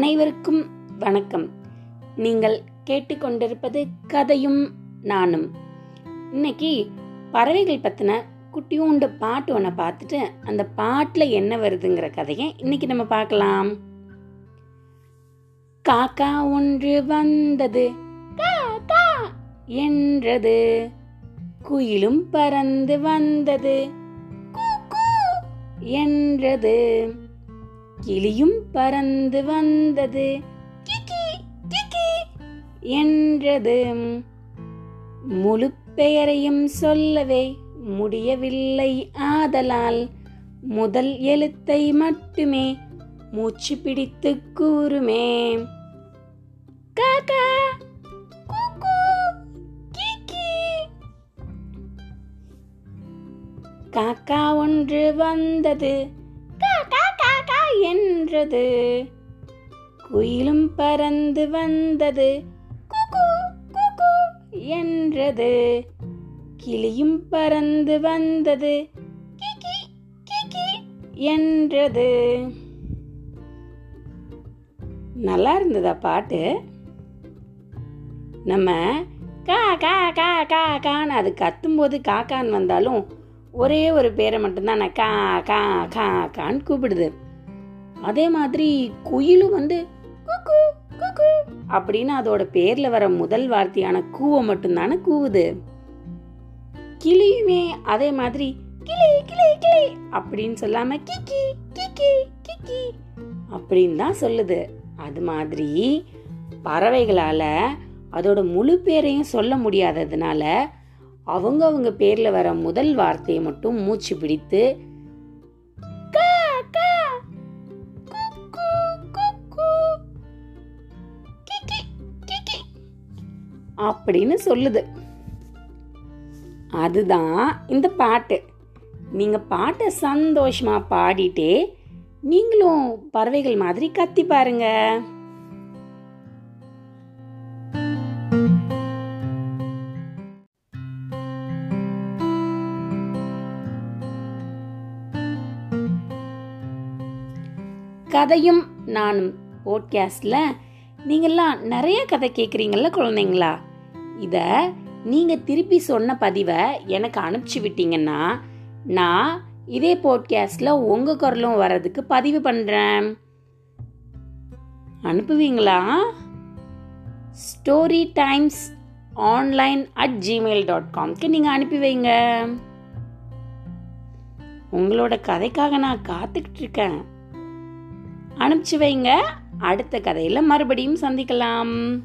அனைவருக்கும் வணக்கம். நீங்கள் கேட்டுக்கொண்டிருப்பது கதையும் நானும். இன்னைக்கு பறவைகள் பத்தின குட்டியூண்டு பாட்டு ஒன்று பார்த்துட்டு அந்த பாட்டில் என்ன வருதுங்கிற கதையை இன்னைக்கு நம்ம பார்க்கலாம். காக்கா ஒன்று வந்தது. என்றது. குயிலும் பறந்து வந்தது. என்றது. கிளியும் பறந்து வந்தது. கிக்கி கிக்கி என்றது. முழு பெயரையும் சொல்லவே முடியவில்லை ஆதலால் முதல் எழுத்தை மட்டுமே மூச்சு பிடித்து கூறுமே. காக்கா காக்கா ஒன்று வந்தது. என்றது. குயிலும் பறந்து வந்தது. குகு குகு என்றது. கிளியும் பறந்து வந்தது. என்றது. நல்லா இருந்ததா பாட்டு? நம்ம கா கா கா கா கான்னு அது கத்தும்போது காக்கான்னு வந்தாலும் ஒரே ஒரு பேரை மட்டும்தான் நான் கா கா கா கான்னு கூப்பிடுது. அதே மாதிரி குயிலும் வந்து குக்கு குக்கு அப்படின்னு அதோட பேர்ல வர முதல் வார்த்தையான கூவை மட்டும்தானே கூவுது. கிளியுமே அதே மாதிரி கிளி கிளி கிளி அப்படின்னு சொல்லாம கிக்கி கிக்கி கிக்கி அப்படின்னு தான் சொல்லுது. அது மாதிரி பறவைகளால அதோட முழு பேரையும் சொல்ல முடியாததுனால அவங்க அவங்க பேர்ல வர முதல் வார்த்தையை மட்டும் மூச்சு பிடித்து அப்படின்னு சொல்லுது. அதுதான் இந்த பாட்டு. நீங்க பாட்டை சந்தோஷமா பாடிட்டே நீங்களும் பறவைகள் மாதிரி கத்தி பாருங்க. கதையும் நானும் போட்காஸ்ட்ல நீங்கெல்லாம் நிறைய கதை கேட்குறீங்கல்ல குழந்தைங்களா? இத நீங்க திருப்பி சொன்ன பதிவை எனக்கு அனுப்பிச்சு விட்டீங்கன்னா நான் இதே போட்காஸ்ட்ல உங்க குரலும் வர்றதுக்கு பதிவு பண்றேன். அனுப்புவீங்களா? Story times online at Gmail dot காம்க்கு நீங்கள் அனுப்பி வைங்க. உங்களோட கதைக்காக நான் காத்துக்கிட்டு இருக்கேன். அனுப்பிச்சு வைங்க. அடுத்த கதையில் மறுபடியும் சந்திக்கலாம்.